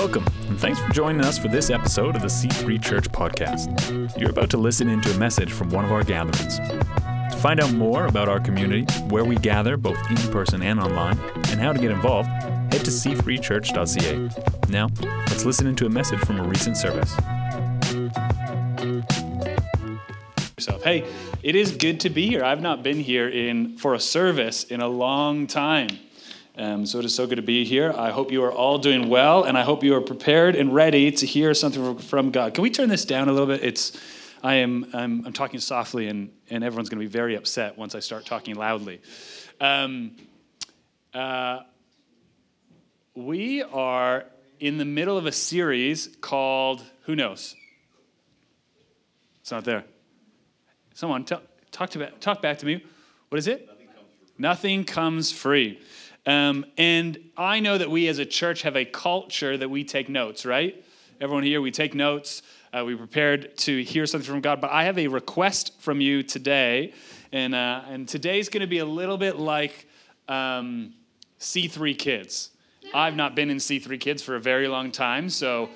Welcome, and thanks for joining us for this episode of the C3 Church Podcast. You're about to listen into a message from one of our gatherings. To find out more about our community, where we gather both in person and online, and how to get involved, head to c3church.ca. Now, let's listen into a message from a recent service. Hey, it is good to be here. I've not been here in for a service in a long time. Um, so it is so good to be here. I hope you are all doing well, and I hope you are prepared and ready to hear something from God. Can we turn this down a little bit? It's, I am, I'm, I'm talking softly, and, and everyone's going to be very upset once I start talking loudly. Um, uh, we are in the middle of a series called Who Knows? It's not there. Someone talk, talk, to, talk back to me. What is it? Nothing comes free. Nothing comes free. Um, and I know that we as a church have a culture that we take notes, right? Everyone here, we take notes. Uh, we prepared to hear something from God. But I have a request from you today. And, uh, and today's going to be a little bit like um, C3 Kids. I've not been in C3 Kids for a very long time. So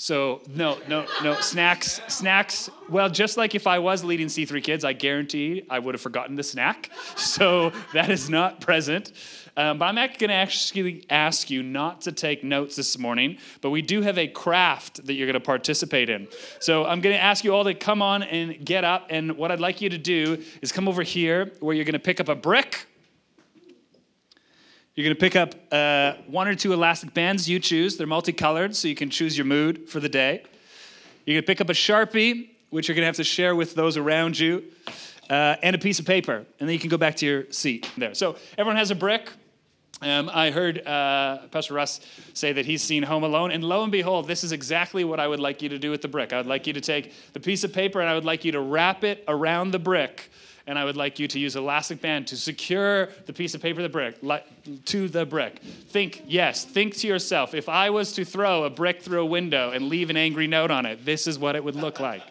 so no, no, no snacks. Snacks. Well, just like if I was leading C3 Kids, I guarantee I would have forgotten the snack. So that is not present. Um, but I'm going to actually ask you not to take notes this morning, but we do have a craft that you're going to participate in. So I'm going to ask you all to come on and get up. And what I'd like you to do is come over here where you're going to pick up a brick. You're going to pick up uh, one or two elastic bands you choose. They're multicolored, so you can choose your mood for the day. You're going to pick up a Sharpie, which you're going to have to share with those around you, uh, and a piece of paper. And then you can go back to your seat there. So everyone has a brick. Um, I heard uh, Pastor Russ say that he's seen Home Alone, and lo and behold, this is exactly what I would like you to do with the brick. I would like you to take the piece of paper and I would like you to wrap it around the brick, and I would like you to use an elastic band to secure the piece of paper, the brick, to the brick. Think, yes, think to yourself, if I was to throw a brick through a window and leave an angry note on it, this is what it would look like.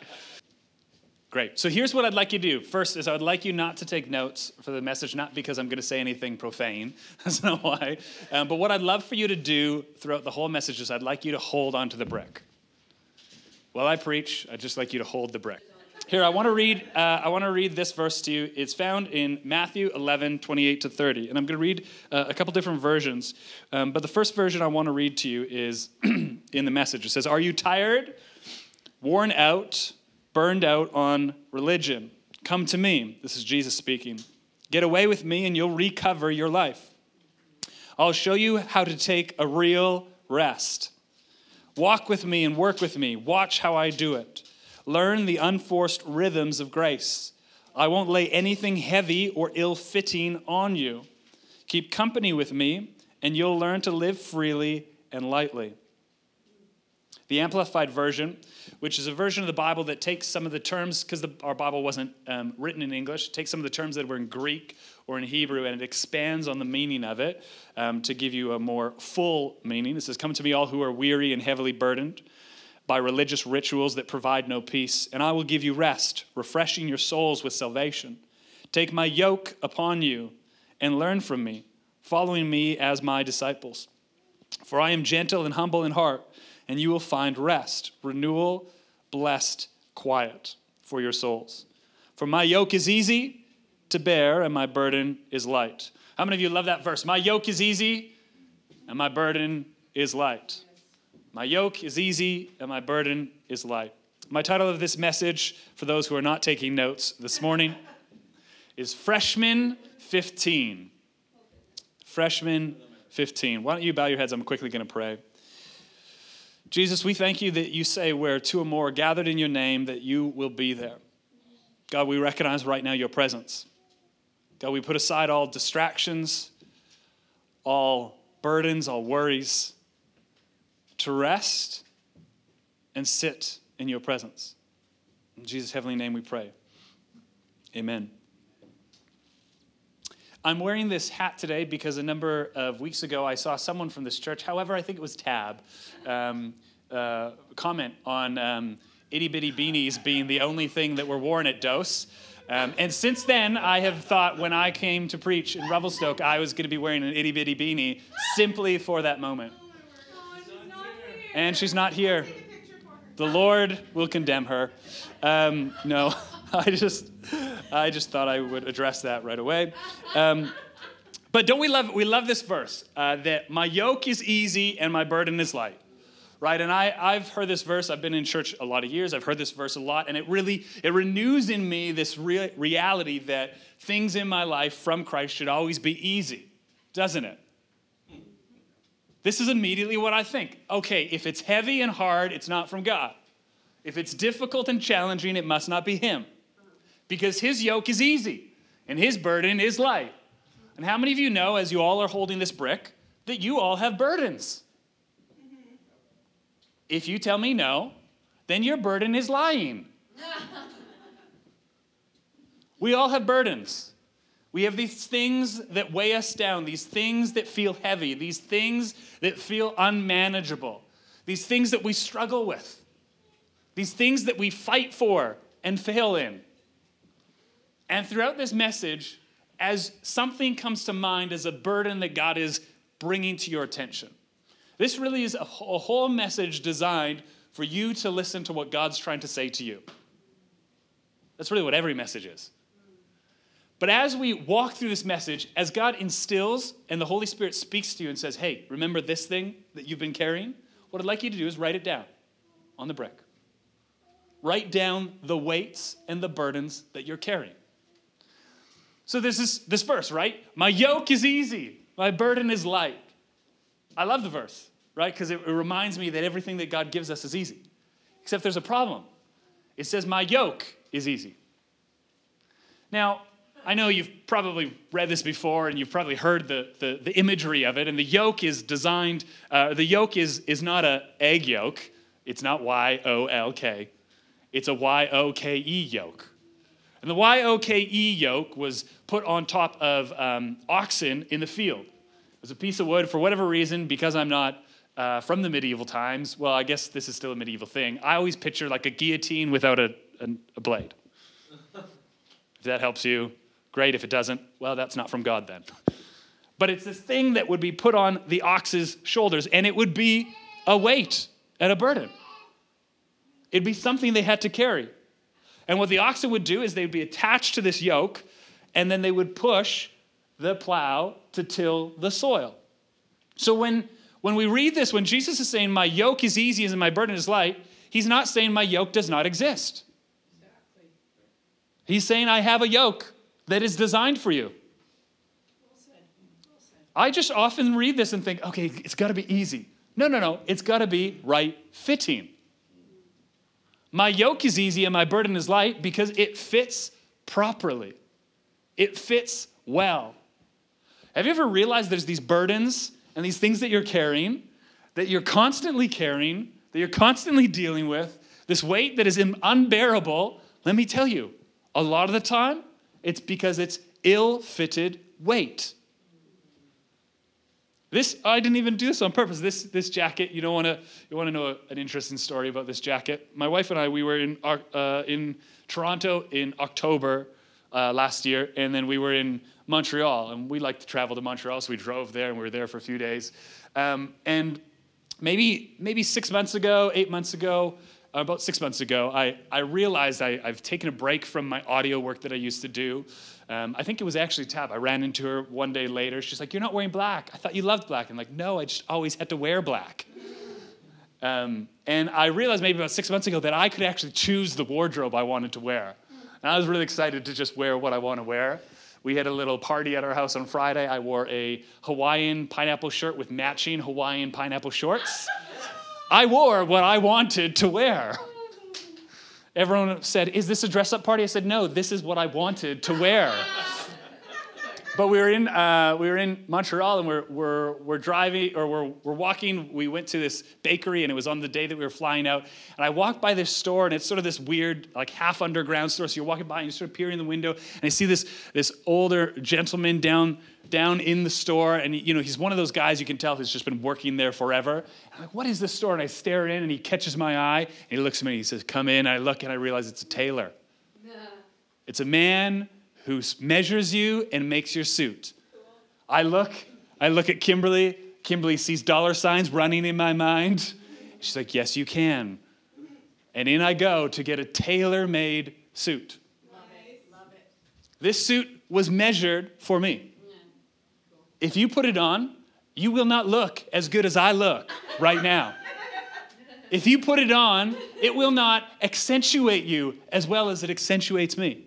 Great. So here's what I'd like you to do. First is I would like you not to take notes for the message, not because I'm going to say anything profane. That's not why. Um, but what I'd love for you to do throughout the whole message is I'd like you to hold onto the brick. While I preach, I'd just like you to hold the brick. Here, I want to read. Uh, I want to read this verse to you. It's found in Matthew 11, 28 to 30, and I'm going to read uh, a couple different versions. Um, but the first version I want to read to you is in the message. It says, "Are you tired, worn out?" burned out on religion. Come to me. This is Jesus speaking. Get away with me, and you'll recover your life. I'll show you how to take a real rest. Walk with me and work with me. Watch how I do it. Learn the unforced rhythms of grace. I won't lay anything heavy or ill fitting on you. Keep company with me, and you'll learn to live freely and lightly. The Amplified Version, which is a version of the Bible that takes some of the terms, because our Bible wasn't um, written in English, takes some of the terms that were in Greek or in Hebrew and it expands on the meaning of it um, to give you a more full meaning. It says, Come to me, all who are weary and heavily burdened by religious rituals that provide no peace, and I will give you rest, refreshing your souls with salvation. Take my yoke upon you and learn from me, following me as my disciples. For I am gentle and humble in heart and you will find rest, renewal, blessed quiet for your souls. For my yoke is easy to bear, and my burden is light. How many of you love that verse? My yoke is easy, and my burden is light. My yoke is easy, and my burden is light. My title of this message, for those who are not taking notes this morning, is Freshman 15. Freshman 15. Why don't you bow your heads? I'm quickly going to pray. Jesus, we thank you that you say where two or more are gathered in your name, that you will be there. God, we recognize right now your presence. God, we put aside all distractions, all burdens, all worries, to rest and sit in your presence. In Jesus' heavenly name we pray. Amen. I'm wearing this hat today because a number of weeks ago I saw someone from this church, however, I think it was Tab, um, uh, comment on um, itty bitty beanies being the only thing that were worn at Dose. Um, and since then, I have thought when I came to preach in Revelstoke, I was going to be wearing an itty bitty beanie simply for that moment. And she's not here. The Lord will condemn her. Um, no, I just, I just thought I would address that right away. Um, but don't we love, we love this verse uh, that my yoke is easy and my burden is light right and I, i've heard this verse i've been in church a lot of years i've heard this verse a lot and it really it renews in me this rea- reality that things in my life from christ should always be easy doesn't it this is immediately what i think. Okay if it's heavy and hard it's not from god. If it's difficult and challenging it must not be him. Because his yoke is easy and his burden is light. And how many of you know as you all are holding this brick that you all have burdens? If you tell me no, then your burden is lying. we all have burdens. We have these things that weigh us down, these things that feel heavy, these things that feel unmanageable, these things that we struggle with, these things that we fight for and fail in. And throughout this message, as something comes to mind as a burden that God is bringing to your attention, this really is a whole message designed for you to listen to what God's trying to say to you. That's really what every message is. But as we walk through this message, as God instills and the Holy Spirit speaks to you and says, hey, remember this thing that you've been carrying? What I'd like you to do is write it down on the brick. Write down the weights and the burdens that you're carrying. So this is this verse, right? My yoke is easy, my burden is light. I love the verse, right? Because it, reminds me that everything that God gives us is easy. Except there's a problem. It says, My yoke is easy. Now, I know you've probably read this before and you've probably heard the, the, the imagery of it. And the yoke is designed, uh, the yoke is, is not a egg yolk. It's not Y O L K. It's a Y O K E yoke. And the Y O K E yoke was put on top of um, oxen in the field It was a piece of wood for whatever reason, because I'm not uh, from the medieval times. Well, I guess this is still a medieval thing. I always picture like a guillotine without a, a, a blade. if that helps you, great. If it doesn't, well, that's not from God then. But it's this thing that would be put on the ox's shoulders, and it would be a weight and a burden. It'd be something they had to carry. And what the oxen would do is they'd be attached to this yoke, and then they would push the plow to till the soil. So when, when we read this, when Jesus is saying, My yoke is easy and my burden is light, he's not saying my yoke does not exist. Exactly. He's saying, I have a yoke that is designed for you. I just often read this and think, okay, it's got to be easy. No, no, no, it's got to be right fitting. My yoke is easy and my burden is light because it fits properly. It fits well. Have you ever realized there's these burdens and these things that you're carrying, that you're constantly carrying, that you're constantly dealing with, this weight that is unbearable? Let me tell you, a lot of the time, it's because it's ill fitted weight. This I didn't even do this on purpose. This this jacket, you don't want to you want to know a, an interesting story about this jacket. My wife and I we were in uh, in Toronto in October uh, last year, and then we were in Montreal, and we like to travel to Montreal, so we drove there, and we were there for a few days. Um, and maybe maybe six months ago, eight months ago, about six months ago, I, I realized I, have taken a break from my audio work that I used to do. Um, I think it was actually Tab. I ran into her one day later. She's like, You're not wearing black. I thought you loved black. I'm like, No, I just always had to wear black. Um, and I realized maybe about six months ago that I could actually choose the wardrobe I wanted to wear. And I was really excited to just wear what I want to wear. We had a little party at our house on Friday. I wore a Hawaiian pineapple shirt with matching Hawaiian pineapple shorts. I wore what I wanted to wear. Everyone said, Is this a dress up party? I said, No, this is what I wanted to wear. But we were in uh, we were in Montreal and we're, we're, we're driving or we're, we're walking. We went to this bakery and it was on the day that we were flying out. And I walked by this store and it's sort of this weird like half underground store. So you're walking by and you sort of peering in the window and I see this this older gentleman down down in the store and you know he's one of those guys you can tell who's just been working there forever. I'm like, what is this store? And I stare in and he catches my eye and he looks at me and he says, "Come in." I look and I realize it's a tailor. It's a man who measures you and makes your suit. I look, I look at Kimberly. Kimberly sees dollar signs running in my mind. She's like, Yes, you can. And in I go to get a tailor made suit. Love it. This suit was measured for me. If you put it on, you will not look as good as I look right now. If you put it on, it will not accentuate you as well as it accentuates me.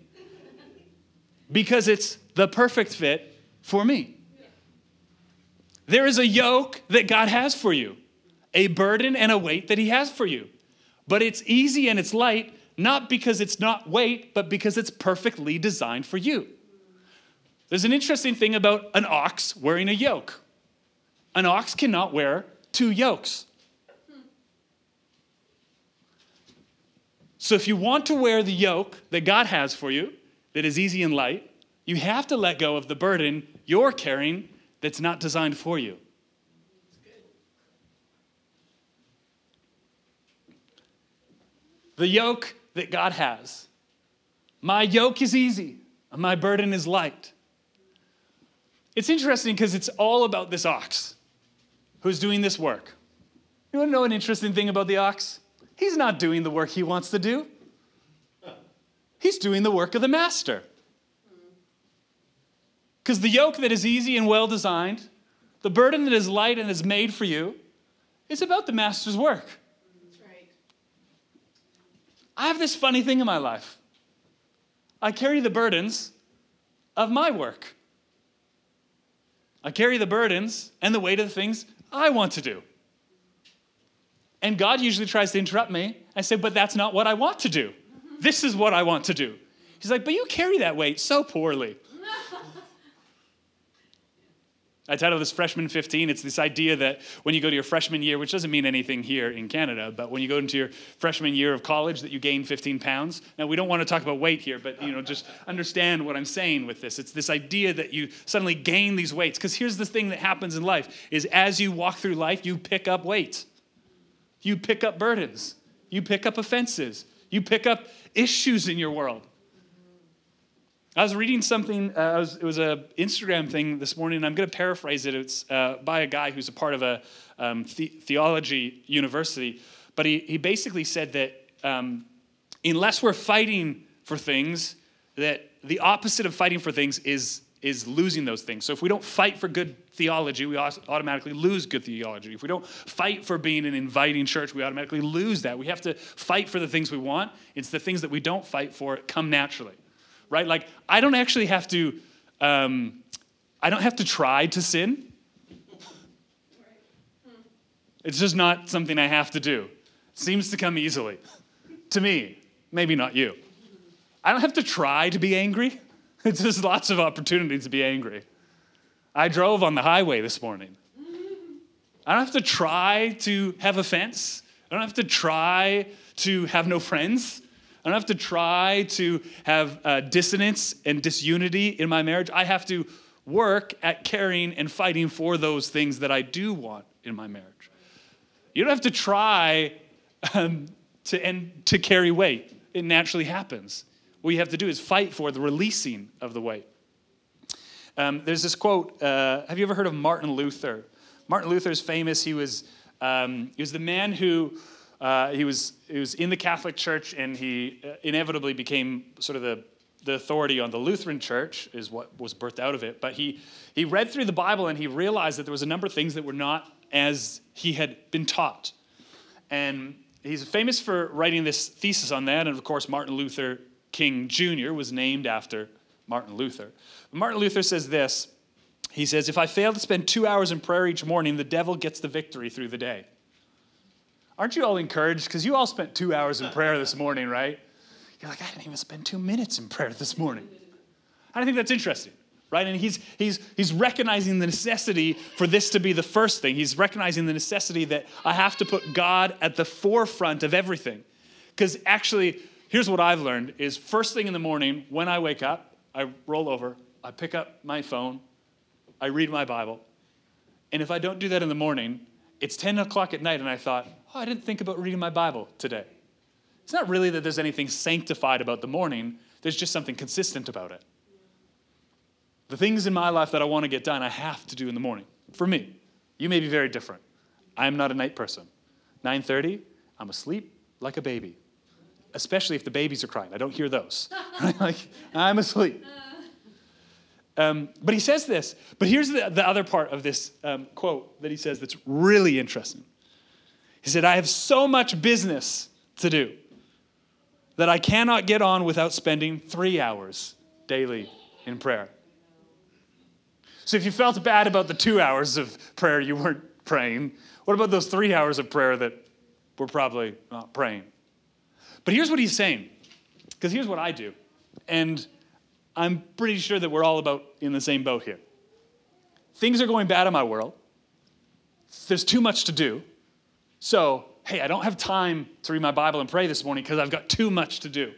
Because it's the perfect fit for me. There is a yoke that God has for you, a burden and a weight that He has for you. But it's easy and it's light, not because it's not weight, but because it's perfectly designed for you. There's an interesting thing about an ox wearing a yoke. An ox cannot wear two yokes. So if you want to wear the yoke that God has for you, that is easy and light, you have to let go of the burden you're carrying that's not designed for you. The yoke that God has. My yoke is easy, and my burden is light. It's interesting because it's all about this ox who's doing this work. You want to know an interesting thing about the ox? He's not doing the work he wants to do, he's doing the work of the master. Because the yoke that is easy and well designed, the burden that is light and is made for you, is about the master's work. I have this funny thing in my life. I carry the burdens of my work. I carry the burdens and the weight of the things I want to do. And God usually tries to interrupt me. I say, but that's not what I want to do. This is what I want to do. He's like, but you carry that weight so poorly. I titled this Freshman 15. It's this idea that when you go to your freshman year, which doesn't mean anything here in Canada, but when you go into your freshman year of college, that you gain 15 pounds. Now, we don't want to talk about weight here, but you know, just understand what I'm saying with this. It's this idea that you suddenly gain these weights. Because here's the thing that happens in life: is as you walk through life, you pick up weight, you pick up burdens, you pick up offenses, you pick up issues in your world. I was reading something, uh, was, it was an Instagram thing this morning, and I'm going to paraphrase it. It's uh, by a guy who's a part of a um, the- theology university. But he, he basically said that um, unless we're fighting for things, that the opposite of fighting for things is, is losing those things. So if we don't fight for good theology, we automatically lose good theology. If we don't fight for being an inviting church, we automatically lose that. We have to fight for the things we want. It's the things that we don't fight for come naturally right? Like, I don't actually have to, um, I don't have to try to sin. It's just not something I have to do. Seems to come easily. to me, maybe not you. I don't have to try to be angry. It's just lots of opportunities to be angry. I drove on the highway this morning. I don't have to try to have offense. I don't have to try to have no friends. I don't have to try to have uh, dissonance and disunity in my marriage. I have to work at caring and fighting for those things that I do want in my marriage. You don't have to try um, to, and, to carry weight, it naturally happens. What you have to do is fight for the releasing of the weight. Um, there's this quote uh, Have you ever heard of Martin Luther? Martin Luther is famous. He was, um, he was the man who uh, he, was, he was in the Catholic Church and he uh, inevitably became sort of the, the authority on the Lutheran Church, is what was birthed out of it. But he, he read through the Bible and he realized that there was a number of things that were not as he had been taught. And he's famous for writing this thesis on that. And of course, Martin Luther King Jr. was named after Martin Luther. Martin Luther says this He says, If I fail to spend two hours in prayer each morning, the devil gets the victory through the day. Aren't you all encouraged? Because you all spent two hours in prayer this morning, right? You're like, I didn't even spend two minutes in prayer this morning. I think that's interesting, right? And he's, he's, he's recognizing the necessity for this to be the first thing. He's recognizing the necessity that I have to put God at the forefront of everything. Because actually, here's what I've learned is first thing in the morning, when I wake up, I roll over, I pick up my phone, I read my Bible. And if I don't do that in the morning, it's 10 o'clock at night, and I thought, oh, I didn't think about reading my Bible today. It's not really that there's anything sanctified about the morning, there's just something consistent about it. The things in my life that I want to get done, I have to do in the morning. For me, you may be very different. I am not a night person. 9:30, I'm asleep like a baby. Especially if the babies are crying. I don't hear those. like, I'm asleep. Um, but he says this. But here's the, the other part of this um, quote that he says that's really interesting. He said, I have so much business to do that I cannot get on without spending three hours daily in prayer. So if you felt bad about the two hours of prayer you weren't praying, what about those three hours of prayer that we're probably not praying? But here's what he's saying, because here's what I do. And I'm pretty sure that we're all about in the same boat here. Things are going bad in my world. There's too much to do. So, hey, I don't have time to read my Bible and pray this morning because I've got too much to do.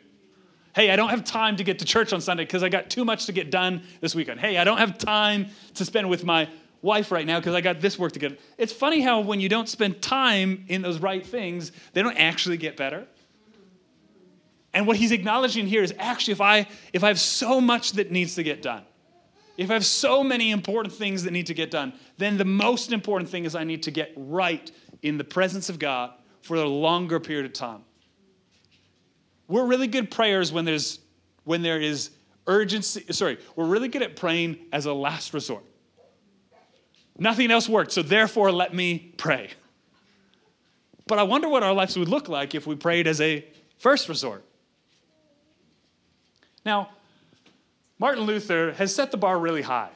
Hey, I don't have time to get to church on Sunday because I got too much to get done this weekend. Hey, I don't have time to spend with my wife right now because I got this work to get. It's funny how when you don't spend time in those right things, they don't actually get better. And what he's acknowledging here is actually if I if I have so much that needs to get done, if I have so many important things that need to get done, then the most important thing is I need to get right in the presence of God for a longer period of time. We're really good prayers when there's when there is urgency. Sorry, we're really good at praying as a last resort. Nothing else worked, so therefore let me pray. But I wonder what our lives would look like if we prayed as a first resort. Now, Martin Luther has set the bar really high.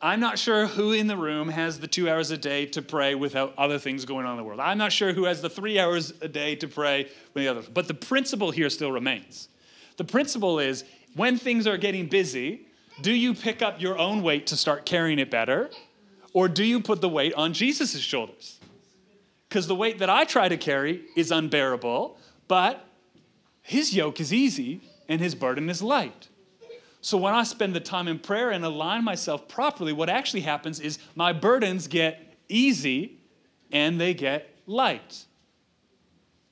I'm not sure who in the room has the two hours a day to pray without other things going on in the world. I'm not sure who has the three hours a day to pray with the others. But the principle here still remains. The principle is when things are getting busy, do you pick up your own weight to start carrying it better? Or do you put the weight on Jesus' shoulders? Because the weight that I try to carry is unbearable, but his yoke is easy and his burden is light. So when I spend the time in prayer and align myself properly, what actually happens is my burdens get easy and they get light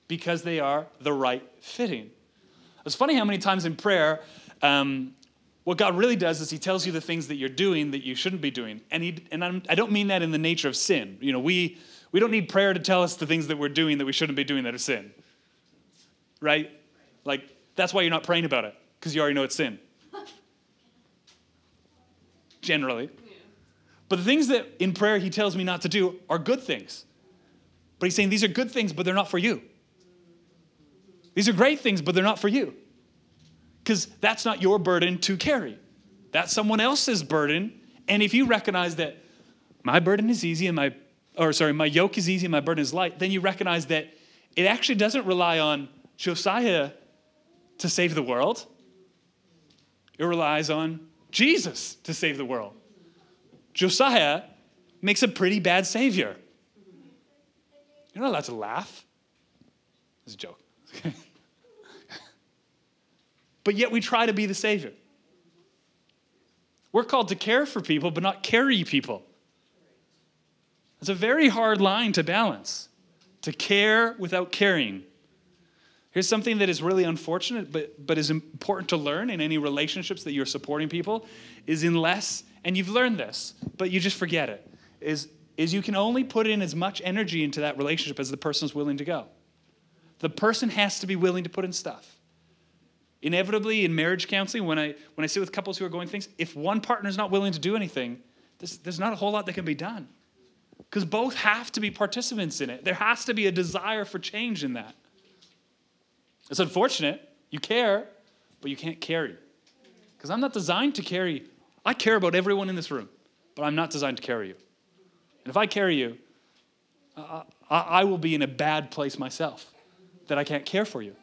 because they are the right fitting. It's funny how many times in prayer, um, what God really does is He tells you the things that you're doing that you shouldn't be doing. And, he, and I'm, I do not mean that in the nature of sin. You know, we, we don't need prayer to tell us the things that we're doing that we shouldn't be doing that are sin. Right? Like, that's why you're not praying about it, because you already know it's sin. Generally. But the things that in prayer he tells me not to do are good things. But he's saying these are good things, but they're not for you. These are great things, but they're not for you. Because that's not your burden to carry. That's someone else's burden. And if you recognize that my burden is easy and my, or sorry, my yoke is easy and my burden is light, then you recognize that it actually doesn't rely on Josiah to save the world. It relies on Jesus to save the world. Josiah makes a pretty bad savior. You're not allowed to laugh. It's a joke. but yet we try to be the savior. We're called to care for people, but not carry people. It's a very hard line to balance to care without caring. Here's something that is really unfortunate, but, but is important to learn in any relationships that you're supporting people is unless, and you've learned this, but you just forget it, is, is you can only put in as much energy into that relationship as the person is willing to go. The person has to be willing to put in stuff. Inevitably, in marriage counseling, when I, when I sit with couples who are going things, if one partner is not willing to do anything, there's, there's not a whole lot that can be done. Because both have to be participants in it. There has to be a desire for change in that. It's unfortunate. You care, but you can't carry. Because I'm not designed to carry. I care about everyone in this room, but I'm not designed to carry you. And if I carry you, uh, I, I will be in a bad place myself that I can't care for you.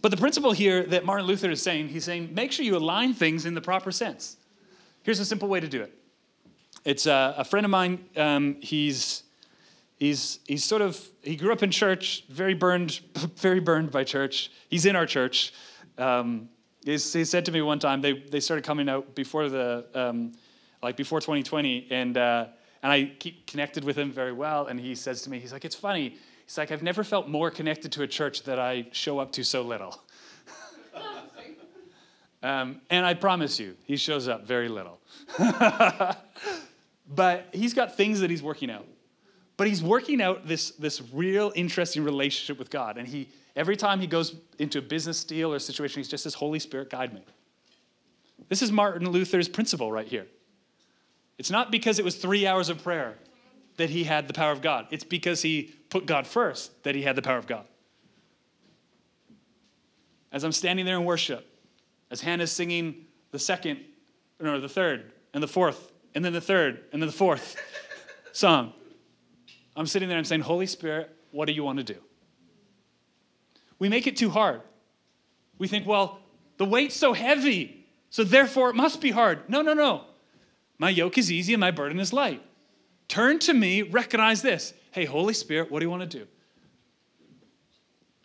But the principle here that Martin Luther is saying, he's saying, make sure you align things in the proper sense. Here's a simple way to do it. It's uh, a friend of mine, um, he's He's, he's sort of, he grew up in church, very burned, very burned by church. He's in our church. Um, he said to me one time, they, they started coming out before the, um, like before 2020, and, uh, and I keep connected with him very well. And he says to me, he's like, it's funny. He's like, I've never felt more connected to a church that I show up to so little. um, and I promise you, he shows up very little. but he's got things that he's working out. But he's working out this, this real interesting relationship with God. And he every time he goes into a business deal or situation, he's just says, Holy Spirit, guide me. This is Martin Luther's principle right here. It's not because it was three hours of prayer that he had the power of God. It's because he put God first that he had the power of God. As I'm standing there in worship, as Hannah's singing the second, or the third, and the fourth, and then the third, and then the fourth song, I'm sitting there and saying, Holy Spirit, what do you want to do? We make it too hard. We think, well, the weight's so heavy, so therefore it must be hard. No, no, no. My yoke is easy and my burden is light. Turn to me, recognize this. Hey, Holy Spirit, what do you want to do?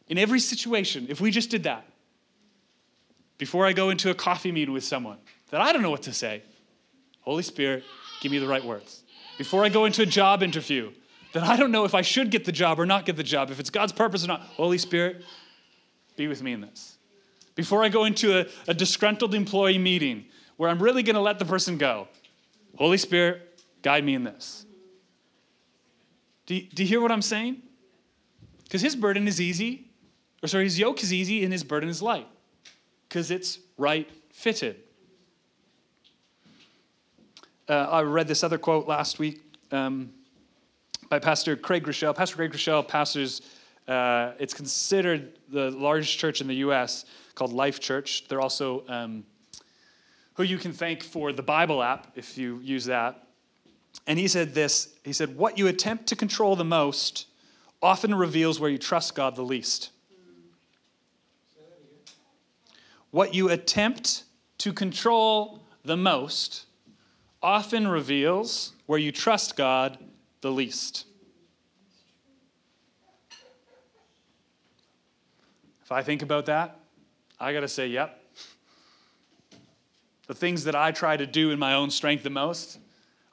In every situation, if we just did that, before I go into a coffee meeting with someone that I don't know what to say, Holy Spirit, give me the right words. Before I go into a job interview that I don't know if I should get the job or not get the job, if it's God's purpose or not, Holy Spirit, be with me in this. Before I go into a, a disgruntled employee meeting where I'm really going to let the person go, Holy Spirit, guide me in this. Do you, do you hear what I'm saying? Because his burden is easy, or sorry, his yoke is easy and his burden is light, because it's right fitted. Uh, I read this other quote last week um, by Pastor Craig Groeschel. Pastor Craig Groeschel pastors, uh, it's considered the largest church in the U.S. called Life Church. They're also um, who you can thank for the Bible app if you use that. And he said this He said, What you attempt to control the most often reveals where you trust God the least. What you attempt to control the most often reveals where you trust God the least. If I think about that, I got to say, yep. The things that I try to do in my own strength the most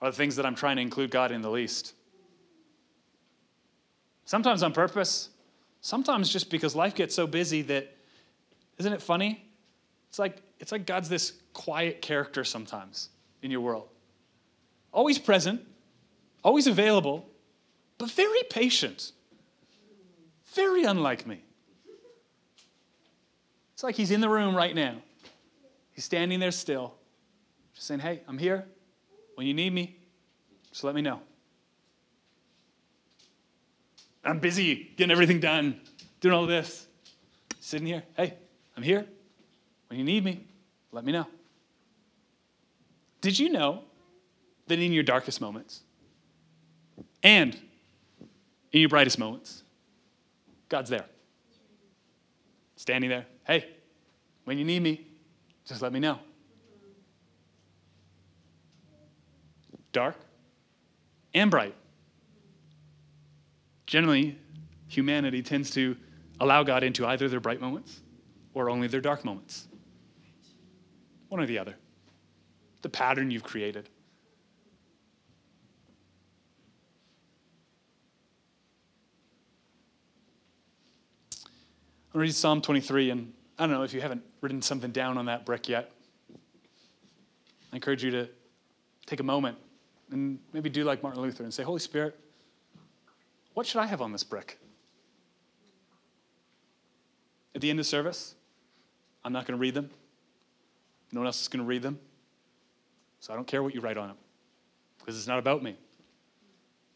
are the things that I'm trying to include God in the least. Sometimes on purpose, sometimes just because life gets so busy that, isn't it funny? It's like, it's like God's this quiet character sometimes in your world. Always present, always available, but very patient. Very unlike me. It's like he's in the room right now. He's standing there still, just saying, Hey, I'm here. When you need me, just let me know. I'm busy getting everything done, doing all this. Sitting here, hey, I'm here. When you need me, let me know. Did you know that in your darkest moments and in your brightest moments, God's there? Standing there, hey, when you need me, just let me know. Dark and bright. Generally, humanity tends to allow God into either their bright moments or only their dark moments. One or the other. The pattern you've created. I read Psalm 23, and I don't know if you haven't written something down on that brick yet. I encourage you to take a moment and maybe do like Martin Luther and say, Holy Spirit, what should I have on this brick? At the end of service, I'm not going to read them. No one else is going to read them. So I don't care what you write on them because it's not about me.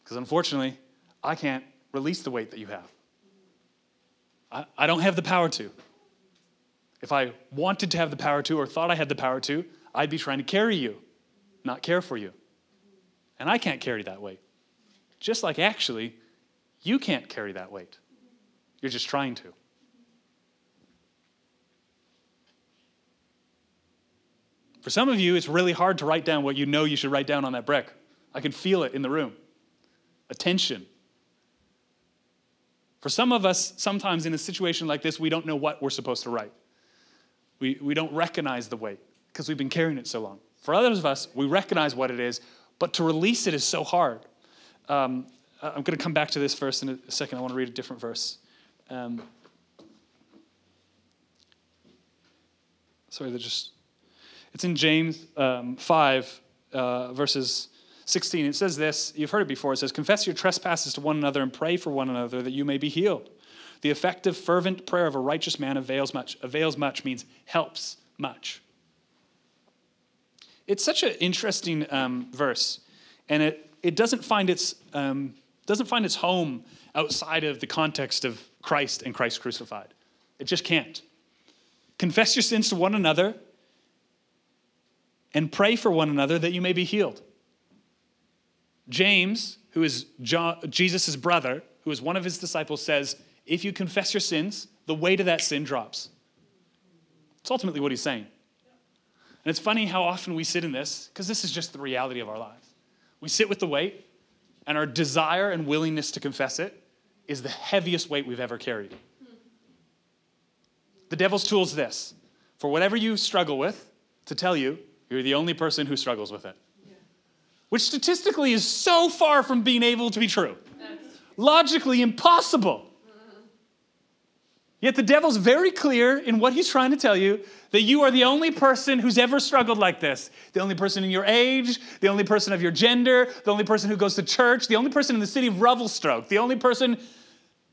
Because unfortunately, I can't release the weight that you have. I, I don't have the power to. If I wanted to have the power to or thought I had the power to, I'd be trying to carry you, not care for you. And I can't carry that weight. Just like actually, you can't carry that weight. You're just trying to. For some of you, it's really hard to write down what you know you should write down on that brick. I can feel it in the room. Attention, for some of us, sometimes in a situation like this, we don't know what we're supposed to write. We, we don't recognize the weight because we've been carrying it so long. For others of us, we recognize what it is, but to release it is so hard. Um, I'm going to come back to this verse in a second. I want to read a different verse. Um, sorry, they're just. It's in James um, 5, uh, verses 16, it says this. You've heard it before. It says, Confess your trespasses to one another and pray for one another that you may be healed. The effective, fervent prayer of a righteous man avails much. Avails much means helps much. It's such an interesting um, verse, and it, it doesn't, find its, um, doesn't find its home outside of the context of Christ and Christ crucified. It just can't. Confess your sins to one another and pray for one another that you may be healed. James, who is Jesus' brother, who is one of his disciples, says, If you confess your sins, the weight of that sin drops. It's ultimately what he's saying. And it's funny how often we sit in this, because this is just the reality of our lives. We sit with the weight, and our desire and willingness to confess it is the heaviest weight we've ever carried. The devil's tool is this for whatever you struggle with, to tell you, you're the only person who struggles with it. Which statistically is so far from being able to be true. Logically impossible. Yet the devil's very clear in what he's trying to tell you that you are the only person who's ever struggled like this. The only person in your age, the only person of your gender, the only person who goes to church, the only person in the city of Revelstoke, the only person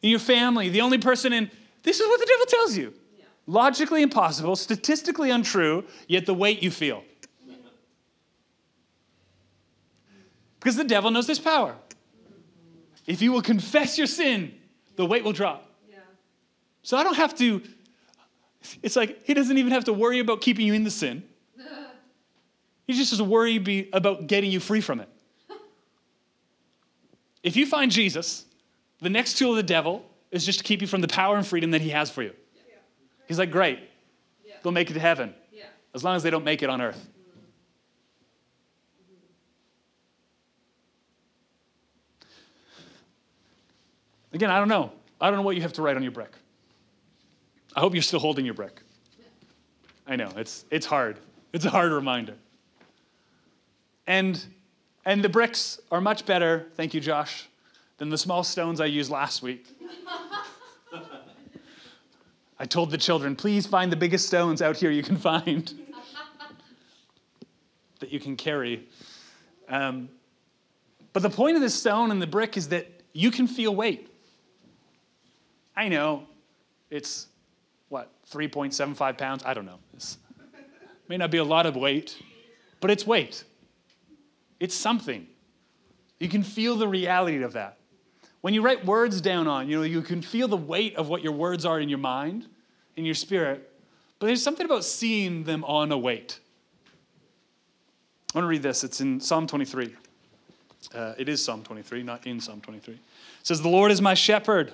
in your family, the only person in. This is what the devil tells you. Yeah. Logically impossible, statistically untrue, yet the weight you feel. Because the devil knows this power. If you will confess your sin, the weight will drop. So I don't have to, it's like he doesn't even have to worry about keeping you in the sin. He just has to worry be, about getting you free from it. If you find Jesus, the next tool of the devil is just to keep you from the power and freedom that he has for you. He's like, great, they'll make it to heaven, as long as they don't make it on earth. Again, I don't know. I don't know what you have to write on your brick. I hope you're still holding your brick. I know, it's, it's hard. It's a hard reminder. And, and the bricks are much better, thank you, Josh, than the small stones I used last week. I told the children, please find the biggest stones out here you can find that you can carry. Um, but the point of the stone and the brick is that you can feel weight. I know it's what, 3.75 pounds? I don't know. This may not be a lot of weight, but it's weight. It's something. You can feel the reality of that. When you write words down on, you know, you can feel the weight of what your words are in your mind, in your spirit, but there's something about seeing them on a weight. I want to read this. It's in Psalm 23. Uh, it is Psalm 23, not in Psalm 23. It says, The Lord is my shepherd.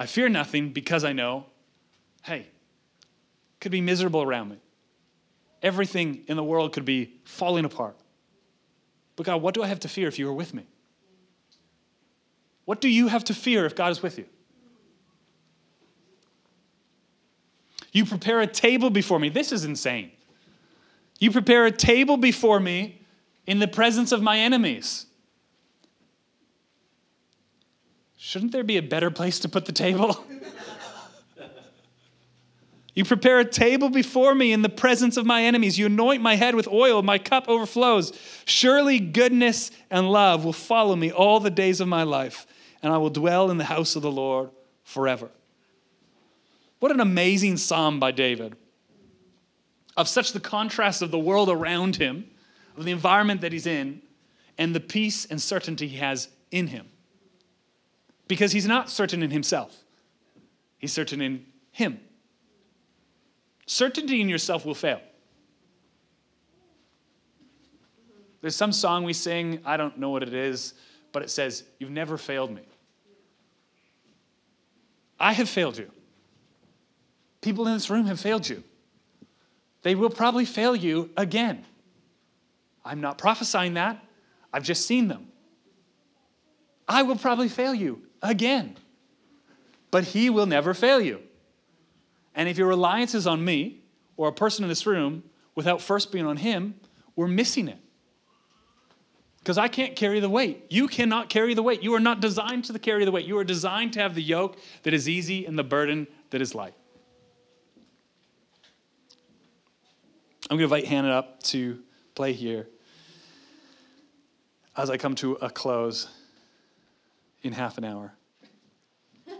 I fear nothing because I know hey, could be miserable around me. Everything in the world could be falling apart. But God, what do I have to fear if you are with me? What do you have to fear if God is with you? You prepare a table before me. This is insane. You prepare a table before me in the presence of my enemies. Shouldn't there be a better place to put the table? You prepare a table before me in the presence of my enemies. You anoint my head with oil, my cup overflows. Surely goodness and love will follow me all the days of my life, and I will dwell in the house of the Lord forever. What an amazing psalm by David. Of such the contrast of the world around him, of the environment that he's in, and the peace and certainty he has in him. Because he's not certain in himself, he's certain in him. Certainty in yourself will fail. There's some song we sing, I don't know what it is, but it says, You've never failed me. I have failed you. People in this room have failed you. They will probably fail you again. I'm not prophesying that. I've just seen them. I will probably fail you again, but He will never fail you. And if your reliance is on me or a person in this room without first being on Him, we're missing it. Because I can't carry the weight. You cannot carry the weight. You are not designed to carry the weight. You are designed to have the yoke that is easy and the burden that is light. I'm going to invite Hannah up to play here as I come to a close in half an hour.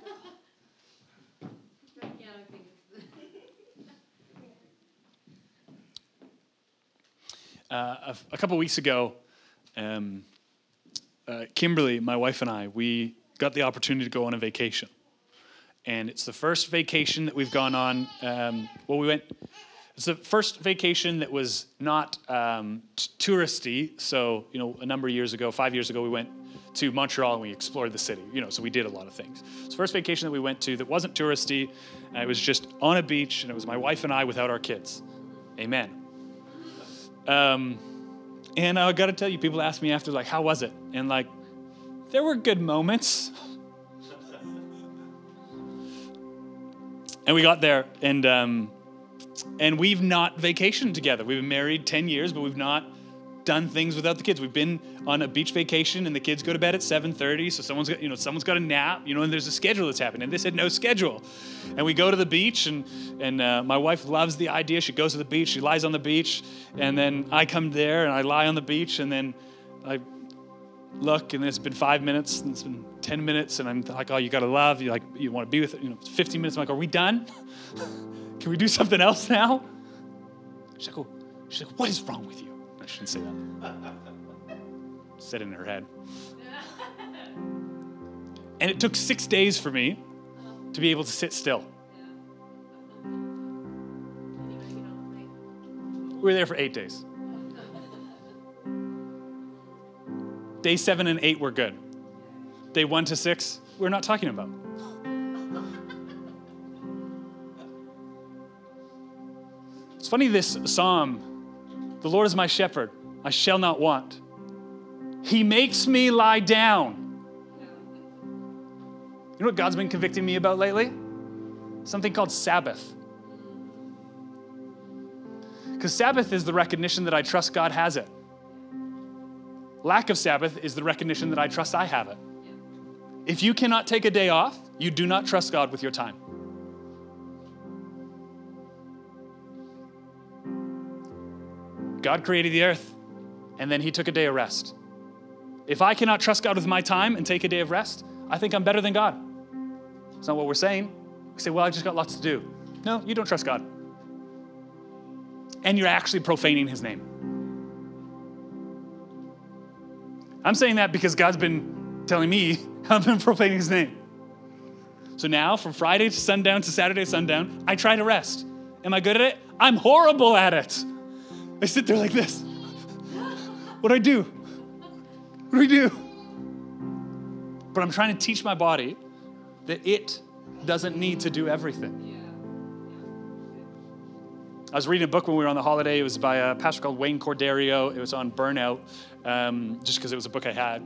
Uh, a, a, couple weeks ago, um, uh, Kimberly, my wife, and I, we got the opportunity to go on a vacation. And it's the first vacation that we've gone on. Um, well, we went, it's the first vacation that was not um, t- touristy. So, you know, a number of years ago, five years ago, we went to Montreal and we explored the city. You know, so we did a lot of things. The first vacation that we went to that wasn't touristy. it was just on a beach, and it was my wife and I without our kids. Amen. Um, and I got to tell you, people ask me after, like, how was it? And like, there were good moments. and we got there, and um, and we've not vacationed together. We've been married ten years, but we've not done things without the kids. We've been on a beach vacation, and the kids go to bed at 7:30. So someone's got, you know, someone's got a nap, you know, and there's a schedule that's happening. And this had no schedule, and we go to the beach, and and uh, my wife loves the idea. She goes to the beach, she lies on the beach, and then I come there and I lie on the beach, and then I look, and it's been five minutes, and it's been 10 minutes, and I'm like, oh, you gotta love, you like, you want to be with, it. you know, 15 minutes. I'm like, are we done? Can we do something else now? She's like, oh, she's like, what is wrong with you? I shouldn't say that. Said in her head. And it took six days for me to be able to sit still. We were there for eight days. Day seven and eight were good. Day one to six, we're not talking about. It's funny, this psalm the Lord is my shepherd, I shall not want. He makes me lie down. You know what God's been convicting me about lately? Something called Sabbath. Because Sabbath is the recognition that I trust God has it. Lack of Sabbath is the recognition that I trust I have it. If you cannot take a day off, you do not trust God with your time. God created the earth, and then He took a day of rest. If I cannot trust God with my time and take a day of rest, I think I'm better than God. It's not what we're saying. We say, well, I just got lots to do. No, you don't trust God. And you're actually profaning His name. I'm saying that because God's been telling me I've been profaning His name. So now, from Friday to sundown to Saturday sundown, I try to rest. Am I good at it? I'm horrible at it. I sit there like this. What do I do? What do I do? But I'm trying to teach my body that it doesn't need to do everything. I was reading a book when we were on the holiday. It was by a pastor called Wayne Cordeiro. It was on burnout, um, just because it was a book I had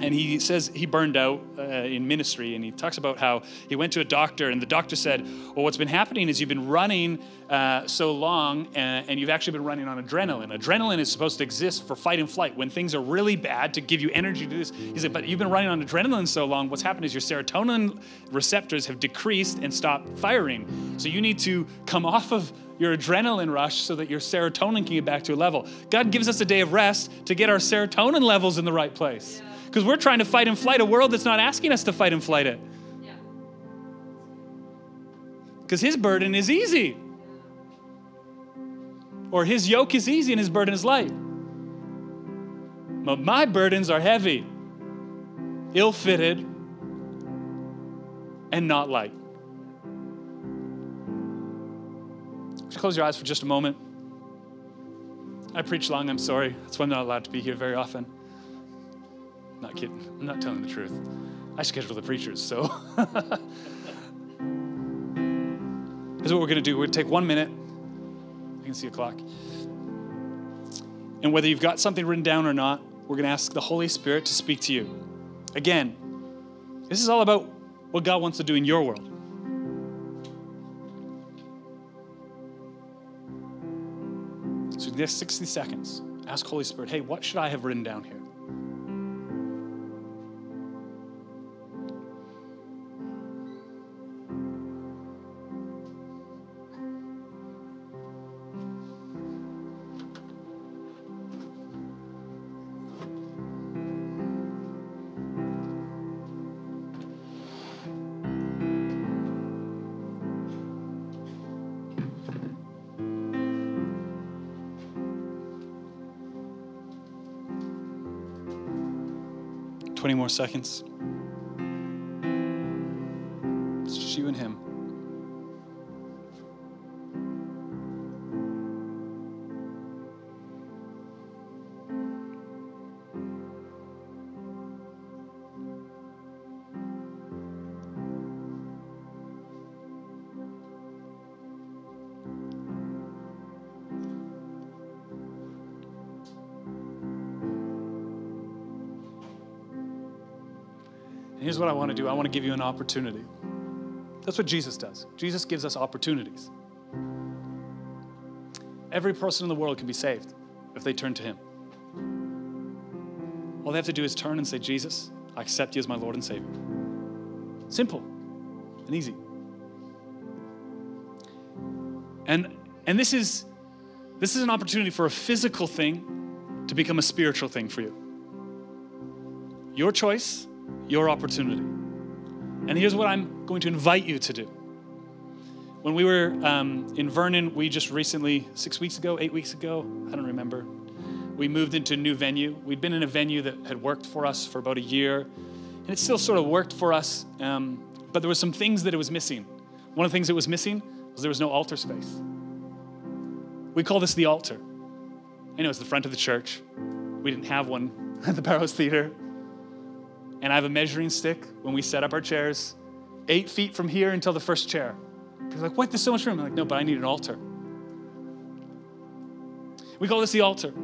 and he says he burned out uh, in ministry and he talks about how he went to a doctor and the doctor said well what's been happening is you've been running uh, so long and, and, you've actually been running on adrenaline. Adrenaline is supposed to exist for fight and flight. When things are really bad to give you energy to do this he said but you've been running on adrenaline so long what's happened is your serotonin receptors have decreased and stopped firing. So you need to come off of your adrenaline rush so that your serotonin can get back to a level. God gives us a day of rest to get our serotonin levels in the right place. yeah because we're trying to fight and flight a world that's not asking us to fight and flight it. Because his burden is easy. Or his yoke is easy and his burden is light. But my burdens are heavy, ill fitted, and not light. You close your eyes for just a moment? I preach long, I'm sorry. That's why I'm not allowed to be here very often. Not kidding. I'm not telling the truth. I schedule the preachers, so. Here's what we're going to do. We're going to take one minute. I can see a clock. And whether you've got something written down or not, we're going to ask the Holy Spirit to speak to you. Again, this is all about what God wants to do in your world. So, next 60 seconds, ask Holy Spirit, hey, what should I have written down here? More seconds. Here's what I want to do I want to give you an opportunity. That's what Jesus does. Jesus gives us opportunities. Every person in the world can be saved if they turn to Him. All they have to do is turn and say, Jesus, I accept you as my Lord and Savior. Simple and easy. And, and this, is, this is an opportunity for a physical thing to become a spiritual thing for you. Your choice, your opportunity. And here's what I'm going to invite you to do. When we were um, in Vernon, we just recently, six weeks ago, eight weeks ago, I don't remember, we moved into a new venue. We'd been in a venue that had worked for us for about a year, and it still sort of worked for us, um, but there were some things that it was missing. One of the things that was missing was there was no altar space. We call this the altar. I know it's the front of the church. We didn't have one at the Barrows Theater. And I have a measuring stick when we set up our chairs, eight feet from here until the first chair. People like, what? There's so much room. I'm like, no, but I need an altar. We call this the altar.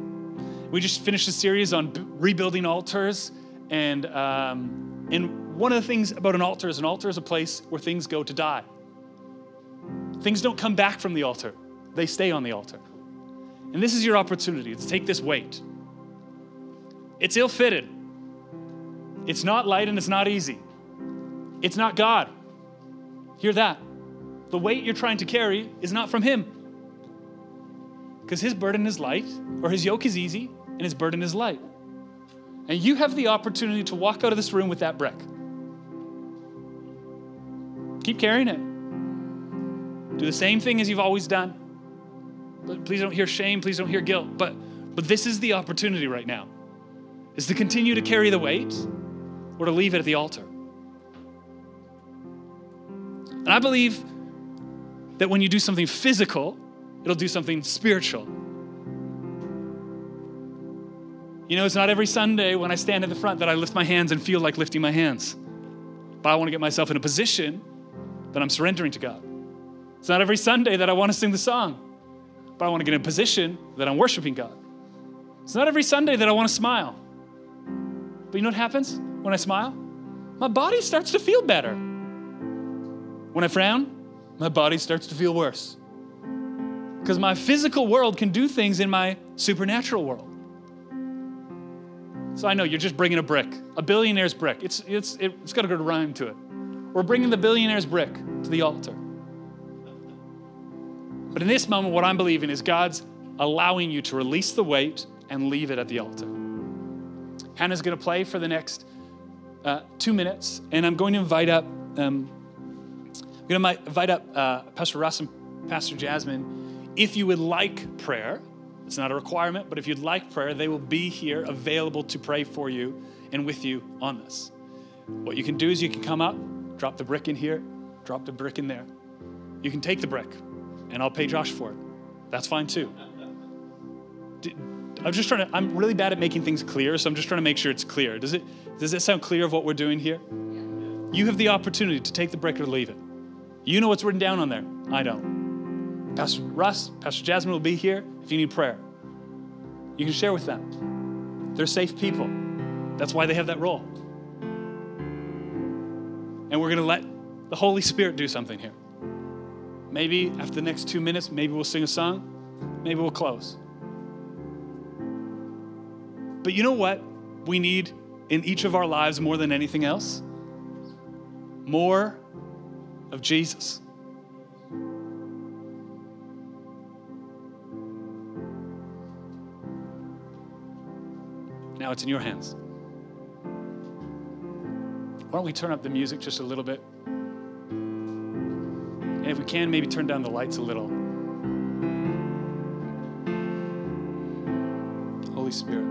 We just finished a series on b- rebuilding altars. And, um, and one of the things about an altar is an altar is a place where things go to die. Things don't come back from the altar, they stay on the altar. And this is your opportunity to take this weight. It's ill fitted, it's not light, and it's not easy. It's not God. Hear that. The weight you're trying to carry is not from Him. Because His burden is light, or His yoke is easy, and His burden is light. And you have the opportunity to walk out of this room with that brick. Keep carrying it. Do the same thing as you've always done. But please don't hear shame, please don't hear guilt. But but this is the opportunity right now. Is to continue to carry the weight or to leave it at the altar. And I believe that when you do something physical, it'll do something spiritual. You know, it's not every Sunday when I stand in the front that I lift my hands and feel like lifting my hands. But I want to get myself in a position that I'm surrendering to God. It's not every Sunday that I want to sing the song, but I want to get in a position that I'm worshiping God. It's not every Sunday that I want to smile. But you know what happens when I smile? My body starts to feel better. When I frown, my body starts to feel worse. Because my physical world can do things in my supernatural world. So I know you're just bringing a brick, a billionaire's brick. It's, it's, it's got a good rhyme to it. We're bringing the billionaire's brick to the altar. But in this moment, what I'm believing is God's allowing you to release the weight and leave it at the altar. Hannah's going to play for the next uh, two minutes, and I'm going to invite up. Um, I'm going to invite up uh, Pastor Russ and Pastor Jasmine. If you would like prayer, it's not a requirement, but if you'd like prayer, they will be here available to pray for you and with you on this. What you can do is you can come up, drop the brick in here, drop the brick in there. You can take the brick, and I'll pay Josh for it. That's fine too. I'm just trying to, I'm really bad at making things clear, so I'm just trying to make sure it's clear. Does it, does it sound clear of what we're doing here? You have the opportunity to take the brick or leave it. You know what's written down on there. I don't. Pastor Russ, Pastor Jasmine will be here if you need prayer. You can share with them. They're safe people. That's why they have that role. And we're going to let the Holy Spirit do something here. Maybe after the next two minutes, maybe we'll sing a song, maybe we'll close. But you know what we need in each of our lives more than anything else? More of Jesus. Now it's in your hands. Why don't we turn up the music just a little bit? And if we can, maybe turn down the lights a little. Holy Spirit.